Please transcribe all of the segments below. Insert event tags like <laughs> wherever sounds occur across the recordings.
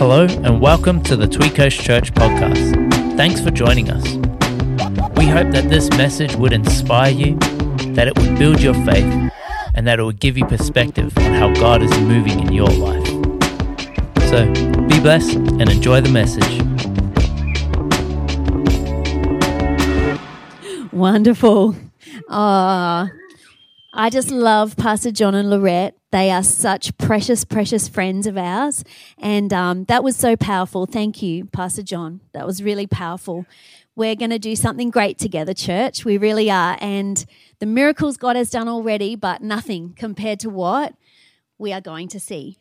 Hello, and welcome to the Tweed Coast Church podcast. Thanks for joining us. We hope that this message would inspire you, that it would build your faith, and that it would give you perspective on how God is moving in your life. So be blessed and enjoy the message. Wonderful. Ah, I just love Pastor John and Lorette. They are such precious, precious friends of ours. And um, that was so powerful. Thank you, Pastor John. That was really powerful. We're going to do something great together, church. We really are. And the miracles God has done already, but nothing compared to what we are going to see.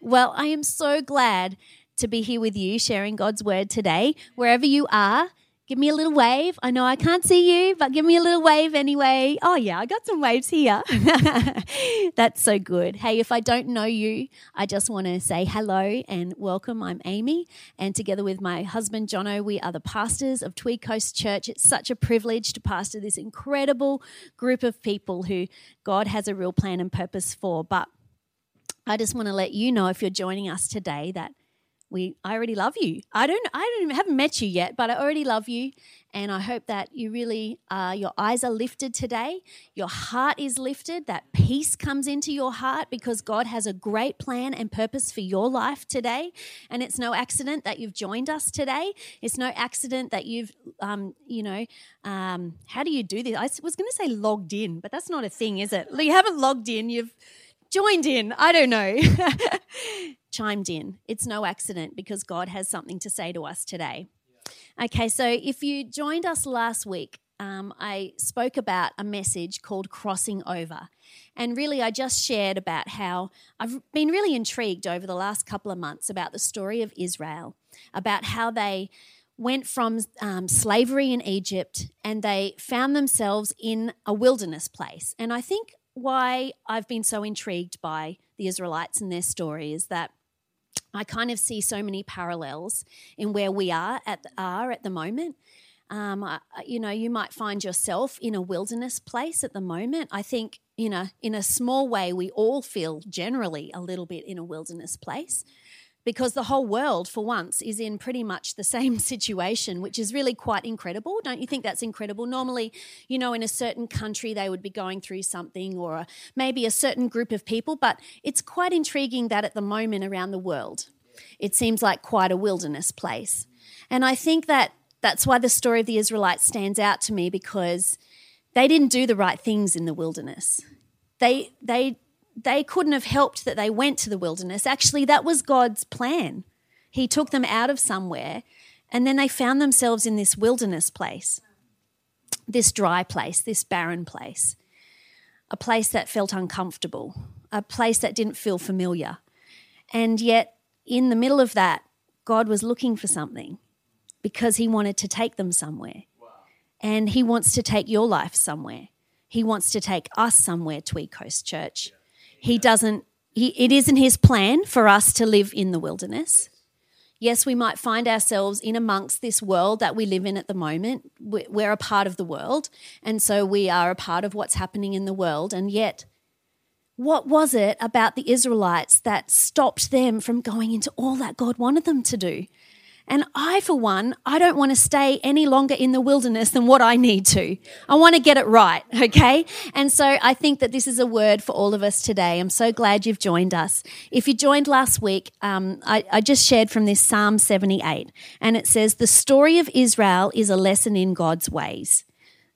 Well, I am so glad to be here with you sharing God's word today. Wherever you are, Give me a little wave. I know I can't see you, but give me a little wave anyway. Oh, yeah, I got some waves here. <laughs> That's so good. Hey, if I don't know you, I just want to say hello and welcome. I'm Amy, and together with my husband, Jono, we are the pastors of Tweed Coast Church. It's such a privilege to pastor this incredible group of people who God has a real plan and purpose for. But I just want to let you know if you're joining us today that we I already love you. I don't I don't haven't met you yet, but I already love you, and I hope that you really uh, your eyes are lifted today. Your heart is lifted. That peace comes into your heart because God has a great plan and purpose for your life today, and it's no accident that you've joined us today. It's no accident that you've um, you know um, how do you do this? I was going to say logged in, but that's not a thing, is it? You haven't logged in. You've joined in. I don't know. <laughs> chimed in. It's no accident because God has something to say to us today. Okay, so if you joined us last week, um, I spoke about a message called Crossing Over. And really, I just shared about how I've been really intrigued over the last couple of months about the story of Israel, about how they went from um, slavery in Egypt and they found themselves in a wilderness place. And I think why I've been so intrigued by the Israelites and their story is that I kind of see so many parallels in where we are at are at the moment. Um, I, you know, you might find yourself in a wilderness place at the moment. I think, you know, in a small way, we all feel generally a little bit in a wilderness place because the whole world, for once, is in pretty much the <laughs> same situation, which is really quite incredible. Don't you think that's incredible? Normally, you know, in a certain country, they would be going through something or a, maybe a certain group of people, but it's quite intriguing that at the moment around the world, it seems like quite a wilderness place. And I think that that's why the story of the Israelites stands out to me because they didn't do the right things in the wilderness. They, they they couldn't have helped that they went to the wilderness. Actually, that was God's plan. He took them out of somewhere, and then they found themselves in this wilderness place, this dry place, this barren place, a place that felt uncomfortable, a place that didn't feel familiar. And yet, in the middle of that, God was looking for something because He wanted to take them somewhere. And He wants to take your life somewhere. He wants to take us somewhere, Tweed Coast Church. He doesn't, he, it isn't his plan for us to live in the wilderness. Yes, we might find ourselves in amongst this world that we live in at the moment. We're a part of the world, and so we are a part of what's happening in the world. And yet, what was it about the Israelites that stopped them from going into all that God wanted them to do? And I, for one, I don't want to stay any longer in the wilderness than what I need to. I want to get it right, <laughs> okay? And so I think that this is a word for all of us today. I'm so glad you've joined us. If you joined last week, um, I, I just shared from this Psalm 78, and it says, The story of Israel is a lesson in God's ways.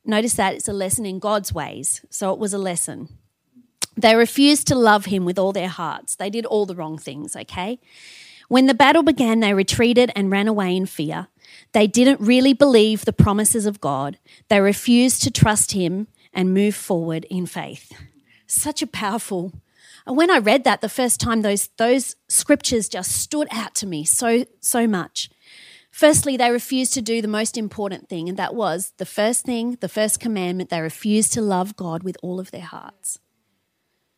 Notice that it's a lesson in God's ways. So it was a lesson. They refused to love him with all their hearts. They did all the wrong things, okay? When the battle began, they retreated and ran away in fear. They didn't really believe the promises of God. They refused to trust Him and move forward in faith. Such a powerful. When I read that the first time, those, those scriptures just stood out to me so, so much. Firstly, they refused to do the most important thing, and that was the first thing, the first commandment. They refused to love God with all of their hearts.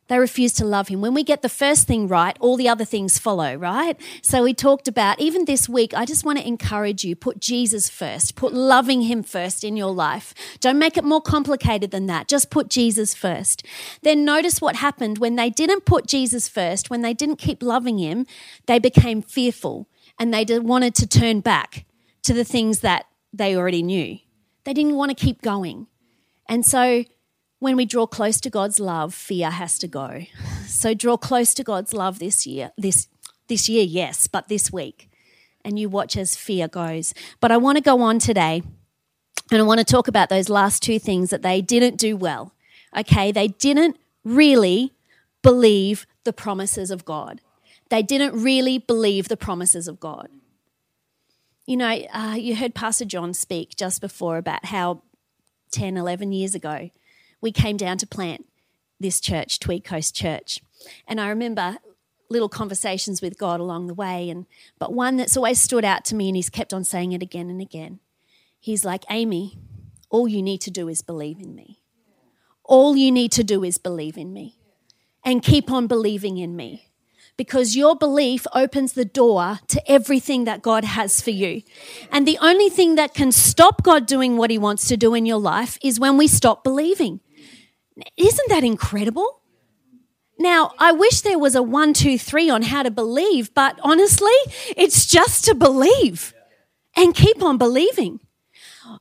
They refuse to love him. When we get the first thing right, all the other things follow, right? So we talked about, even this week, I just want to encourage you put Jesus first, put loving him first in your life. Don't make it more complicated than that. Just put Jesus first. Then notice what happened when they didn't put Jesus first, when they didn't keep loving him, they became fearful and they wanted to turn back to the things that they already knew. They didn't want to keep going. And so when we draw close to God's love, fear has to go. So draw close to God's love this year. This this year, yes, but this week. And you watch as fear goes. But I want to go on today and I want to talk about those last two things that they didn't do well. Okay, they didn't really believe the promises of God. They didn't really believe the promises of God. You know, uh, you heard Pastor John speak just before about how 10, 11 years ago we came down to plant this church, Tweed Coast Church. And I remember little conversations with God along the way. And but one that's always stood out to me, and he's kept on saying it again and again. He's like, Amy, all you need to do is believe in me. All you need to do is believe in me and keep on believing in me because your belief opens the door to everything that God has for you. And the only thing that can stop God doing what he wants to do in your life is when we stop believing. Isn't that incredible? Now, I wish there was a one, two, three on how to believe, but honestly, it's just to believe and keep on believing.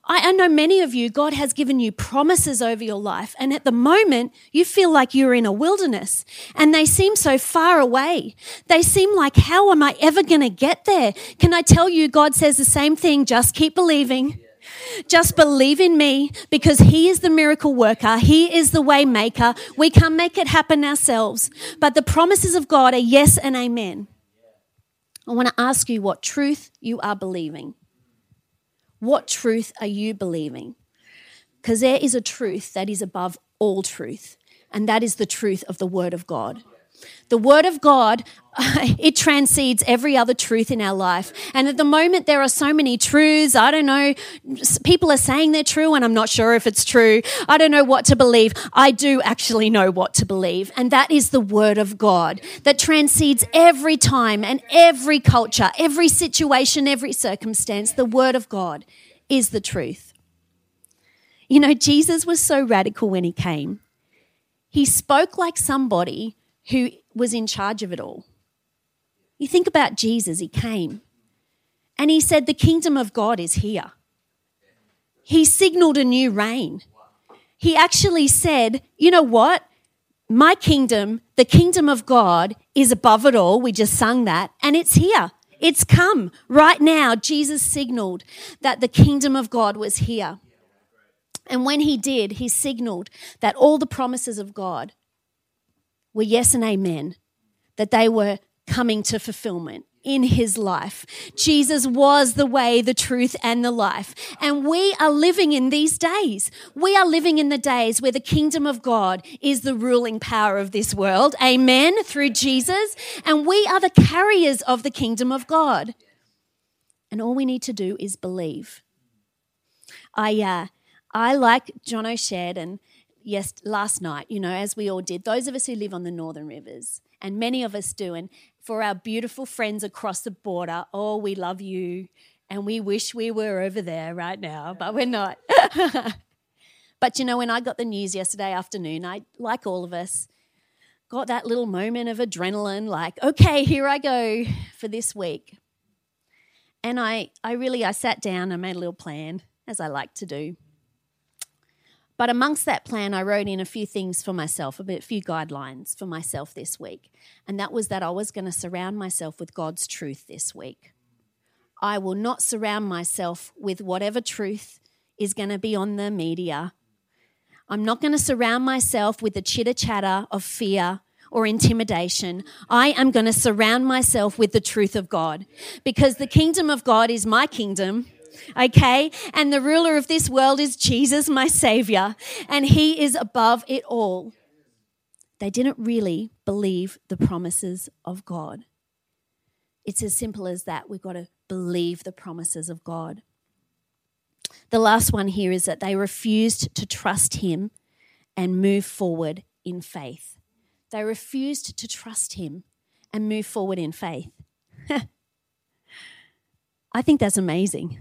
I, I, know many of you, God has given you promises over your life, and at the moment, you feel like you're in a wilderness and they seem so far away. They seem like, how am I ever going to get there? Can I tell you, God says the same thing just keep believing. Just believe in me because He is the miracle worker. He is the way maker. We can't make it happen ourselves. But the promises of God are yes and amen. I want to ask you what truth you are believing. What truth are you believing? Because there is a truth that is above all truth, and that is the truth of the Word of God. The Word of God, <laughs> it transcends every other truth in our life. And at the moment, there are so many truths. I don't know. People are saying they're true, and I'm not sure if it's true. I don't know what to believe. I do actually know what to believe. And that is the Word of God that transcends every time and every culture, every situation, every circumstance. The Word of God is the truth. You know, Jesus was so radical when he came. He spoke like somebody who was in charge of it all. You think about Jesus, he came and he said, The kingdom of God is here. He signaled a new reign. He actually said, You know what? My kingdom, the kingdom of God, is above it all. We just sung that, and it's here. It's come right now. Jesus signaled that the kingdom of God was here. And when he did, he signaled that all the promises of God were yes and amen, that they were coming to fulfillment in his life. Jesus was the way, the truth, and the life. And we are living in these days. We are living in the days where the kingdom of God is the ruling power of this world. Amen. Through Jesus. And we are the carriers of the kingdom of God. And all we need to do is believe. I, uh, I like John and yes, last night, you know, as we all did, those of us who live on the northern rivers, and many of us do, and for our beautiful friends across the border, oh, we love you, and we wish we were over there right now, but we're not. <laughs> but you know, when I got the news yesterday afternoon, I, like all of us, got that little moment of adrenaline, like, okay, here I go for this week. And I, I really, I sat down and made a little plan, as I like to do. But amongst that plan, I wrote in a few things for myself, a, few guidelines for myself this week. And that was that I was going to surround myself with God's truth this week. I will not surround myself with whatever truth is going to be on the media. I'm not going to surround myself with the chitter chatter of fear or intimidation. I am going to surround myself with the truth of God because the kingdom of God is my kingdom okay? And the ruler of this world is Jesus, my Savior, and He is above it all. They didn't really believe the promises of God. It's as simple as that. We've got to believe the promises of God. The last one here is that they refused to trust Him and move forward in faith. They refused to trust Him and move forward in faith. <laughs> I think that's amazing.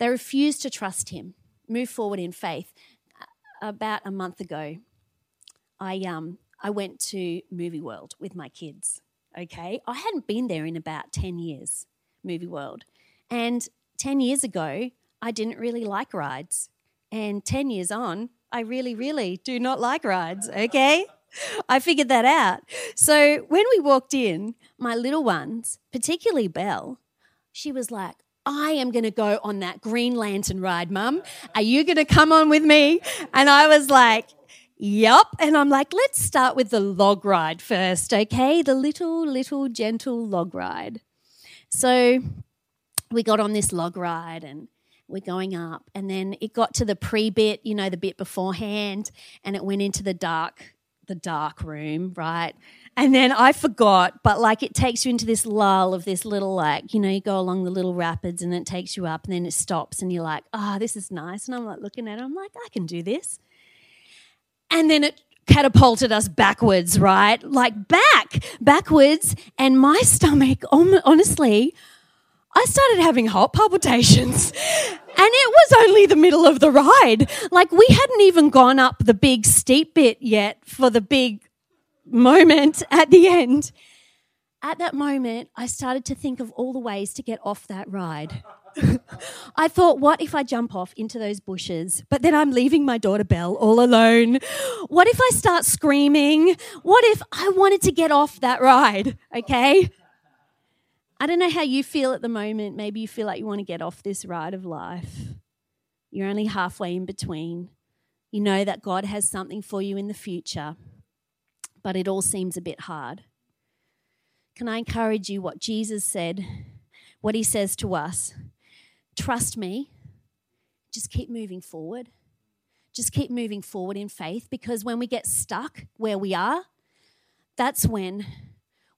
They refused to trust him, move forward in faith. About a month ago, I, um, I went to Movie World with my kids. Okay. I hadn't been there in about 10 years, movie world. And 10 years ago, I didn't really like rides. And 10 years on, I really, really do not like rides. Okay. I figured that out. So when we walked in, my little ones, particularly Belle, she was like, I am going to go on that Green Lantern ride, mum. Are you going to come on with me? And I was like, Yup. And I'm like, let's start with the log ride first, okay? The little, little, gentle log ride. So we got on this log ride and we're going up. And then it got to the pre bit, you know, the bit beforehand, and it went into the dark, the dark room, right? And then I forgot, but like it takes you into this lull of this little, like, you know, you go along the little rapids and it takes you up and then it stops and you're like, oh, this is nice. And I'm like looking at it, I'm like, I can do this. And then it catapulted us backwards, right? Like back, backwards. And my stomach, honestly, I started having heart palpitations. And it was only the middle of the ride. Like we hadn't even gone up the big steep bit yet for the big moment at the end. At that moment, I started to think of all the ways to get off that ride. <laughs> I thought, what if I jump off into those bushes, but then I'm leaving my daughter Belle all alone? What if I start screaming? What if I wanted to get off that ride? Okay. I don't know how you feel at the moment. Maybe you feel like you want to get off this ride of life. You're only halfway in between. You know that God has something for you in the future but it all seems a bit hard. Can I encourage you what Jesus said, what he says to us? Trust me, just keep moving forward. Just keep moving forward in faith because when we get stuck where we are, that's when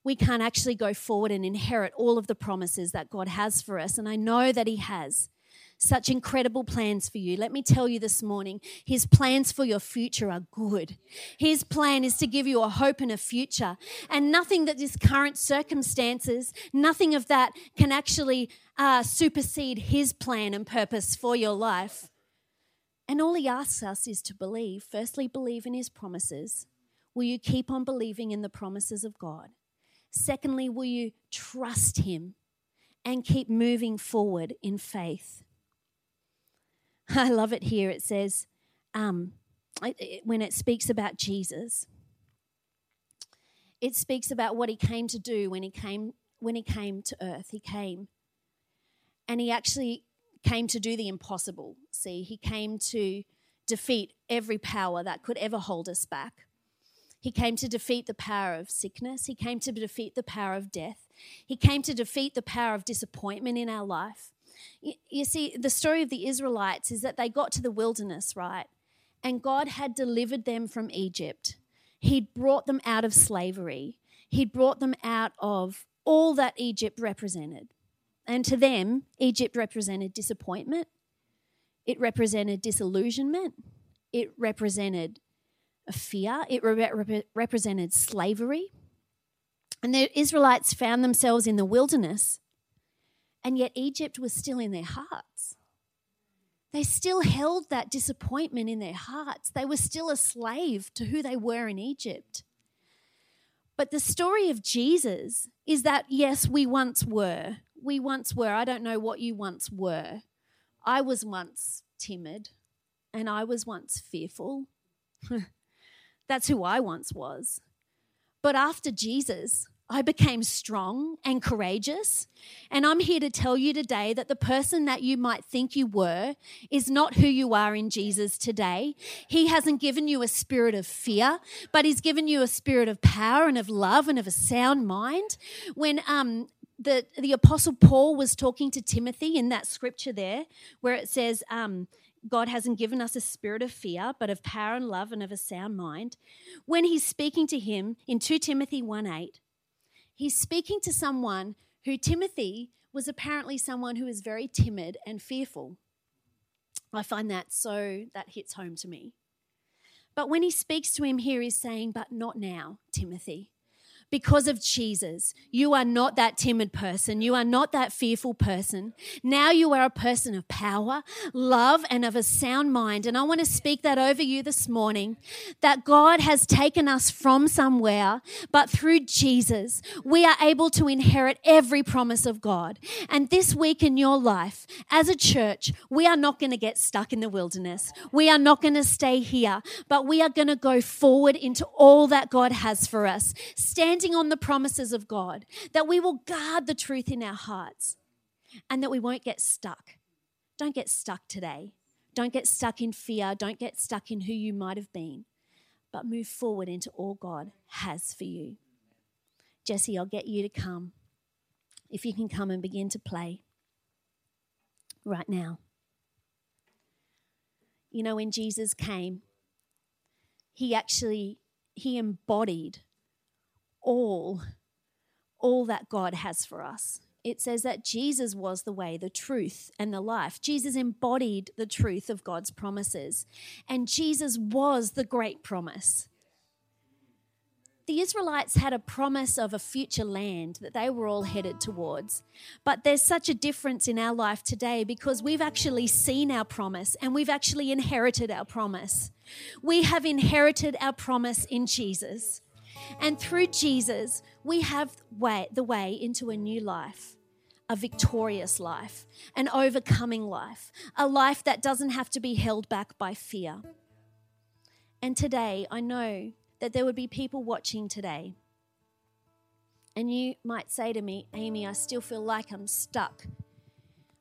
we can't actually go forward and inherit all of the promises that God has for us. And I know that He has such incredible plans for you. Let me tell you this morning, His plans for your future are good. His plan is to give you a hope and a future. And nothing that this current circumstances, nothing of that can actually uh, supersede His plan and purpose for your life. And all He asks us is to believe. Firstly, believe in His promises. Will you keep on believing in the promises of God? Secondly, will you trust Him and keep moving forward in faith? <laughs> I love it here. It says, um, when it speaks about Jesus, it speaks about what he came to do when he came when he came to earth. He came and he actually came to do the impossible. See, he came to defeat every power that could ever hold us back. He came to defeat the power of sickness. He came to defeat the power of death. He came to defeat the power of disappointment in our life. You, see, the story of the Israelites is that they got to the wilderness, right? And God had delivered them from Egypt. He'd brought them out of slavery. He'd brought them out of all that Egypt represented. And to them, Egypt represented disappointment, it represented disillusionment, it represented a fear, it re- represented slavery. And the Israelites found themselves in the wilderness and yet Egypt was still in their hearts. They still held that disappointment in their hearts. They were still a slave to who they were in Egypt. But the story of Jesus is that, yes, we once were. We once were. I don't know what you once were. I was once timid and I was once fearful. <laughs> That's who I once was. But after Jesus, I became strong and courageous. And I'm here to tell you today that the person that you might think you were is not who you are in Jesus today. He hasn't given you a spirit of fear, but He's given you a spirit of power and of love and of a sound mind. When um, the, the Apostle Paul was talking to Timothy in that scripture there, where it says, um, God hasn't given us a spirit of fear, but of power and love and of a sound mind. When he's speaking to him in 2 Timothy 1 8, he's speaking to someone who Timothy was apparently someone who is very timid and fearful. I find that so, that hits home to me. But when he speaks to him here, he's saying, But not now, Timothy. Because of Jesus, you are not that timid person. You are not that fearful person. Now you are a person of power, love, and of a sound mind. And I want to speak that over you this morning that God has taken us from somewhere, but through Jesus, we are able to inherit every promise of God. And this week in your life, as a church, we are not going to get stuck in the wilderness. We are not going to stay here, but we are going to go forward into all that God has for us. Stand standing on the promises of God, that we will guard the truth in our hearts, and that we won't get stuck. Don't get stuck today. Don't get stuck in fear. Don't get stuck in who you might have been, but move forward into all God has for you. Jesse, I'll get you to come. If you can come and begin to play right now. You know, when Jesus came, he actually he embodied all all that God has for us. It says that Jesus was the way, the truth, and the life. Jesus embodied the truth of God's promises, and Jesus was the great promise. The Israelites had a promise of a future land that they were all headed towards. But there's such a difference in our life today because we've actually seen our promise and we've actually inherited our promise. We have inherited our promise in Jesus. And through Jesus, we have way, the way into a new life, a victorious life, an overcoming life, a life that doesn't have to be held back by fear. And today, I know that there would be people watching today. And you might say to me, Amy, I still feel like I'm stuck.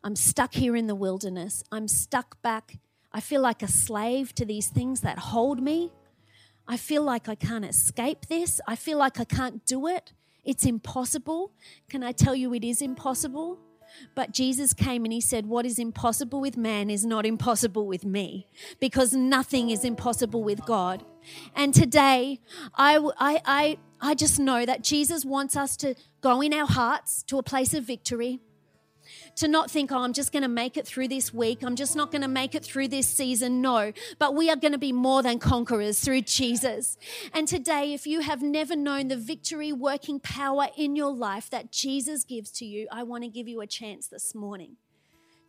I'm stuck here in the wilderness. I'm stuck back. I feel like a slave to these things that hold me. I feel like I can't escape this. I feel like I can't do it. It's impossible. Can I tell you it is impossible? But Jesus came and he said, What is impossible with man is not impossible with me, because nothing is impossible with God. And today, I, I, I, I just know that Jesus wants us to go in our hearts to a place of victory to not think, oh, I'm just going to make it through this week. I'm just not going to make it through this season. No, but we are going to be more than conquerors through Jesus. And today, if you have never known the victory working power in your life that Jesus gives to you, I want to give you a chance this morning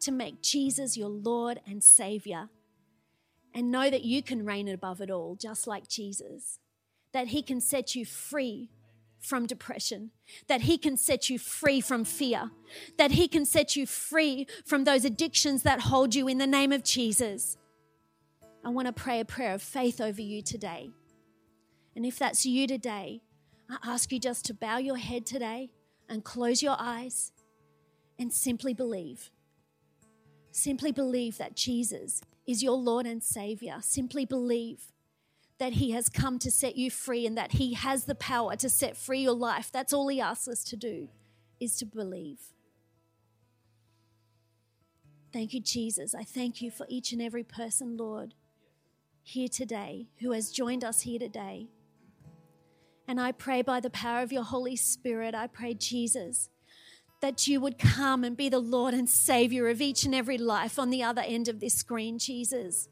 to make Jesus your Lord and Savior and know that you can reign above it all, just like Jesus, that He can set you free from depression, that He can set you free from fear, that He can set you free from those addictions that hold you in the name of Jesus. I want to pray a prayer of faith over you today. And if that's you today, I ask you just to bow your head today and close your eyes and simply believe. Simply believe that Jesus is your Lord and Savior. Simply believe that He has come to set you free and that He has the power to set free your life. That's all He asks us to do, is to believe. Thank you, Jesus. I thank you for each and every person, Lord, here today, who has joined us here today. And I pray by the power of your Holy Spirit, I pray, Jesus, that you would come and be the Lord and Savior of each and every life on the other end of this screen, Jesus.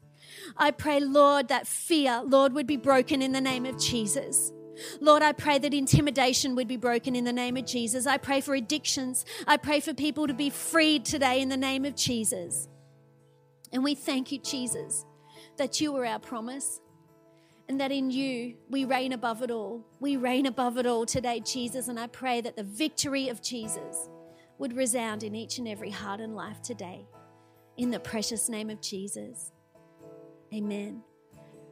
I pray, Lord, that fear, Lord, would be broken in the name of Jesus. Lord, I pray that intimidation would be broken in the name of Jesus. I pray for addictions. I pray for people to be freed today in the name of Jesus. And we thank you, Jesus, that you are our promise and that in you we reign above it all. We reign above it all today, Jesus. And I pray that the victory of Jesus would resound in each and every heart and life today. In the precious name of Jesus. Amen.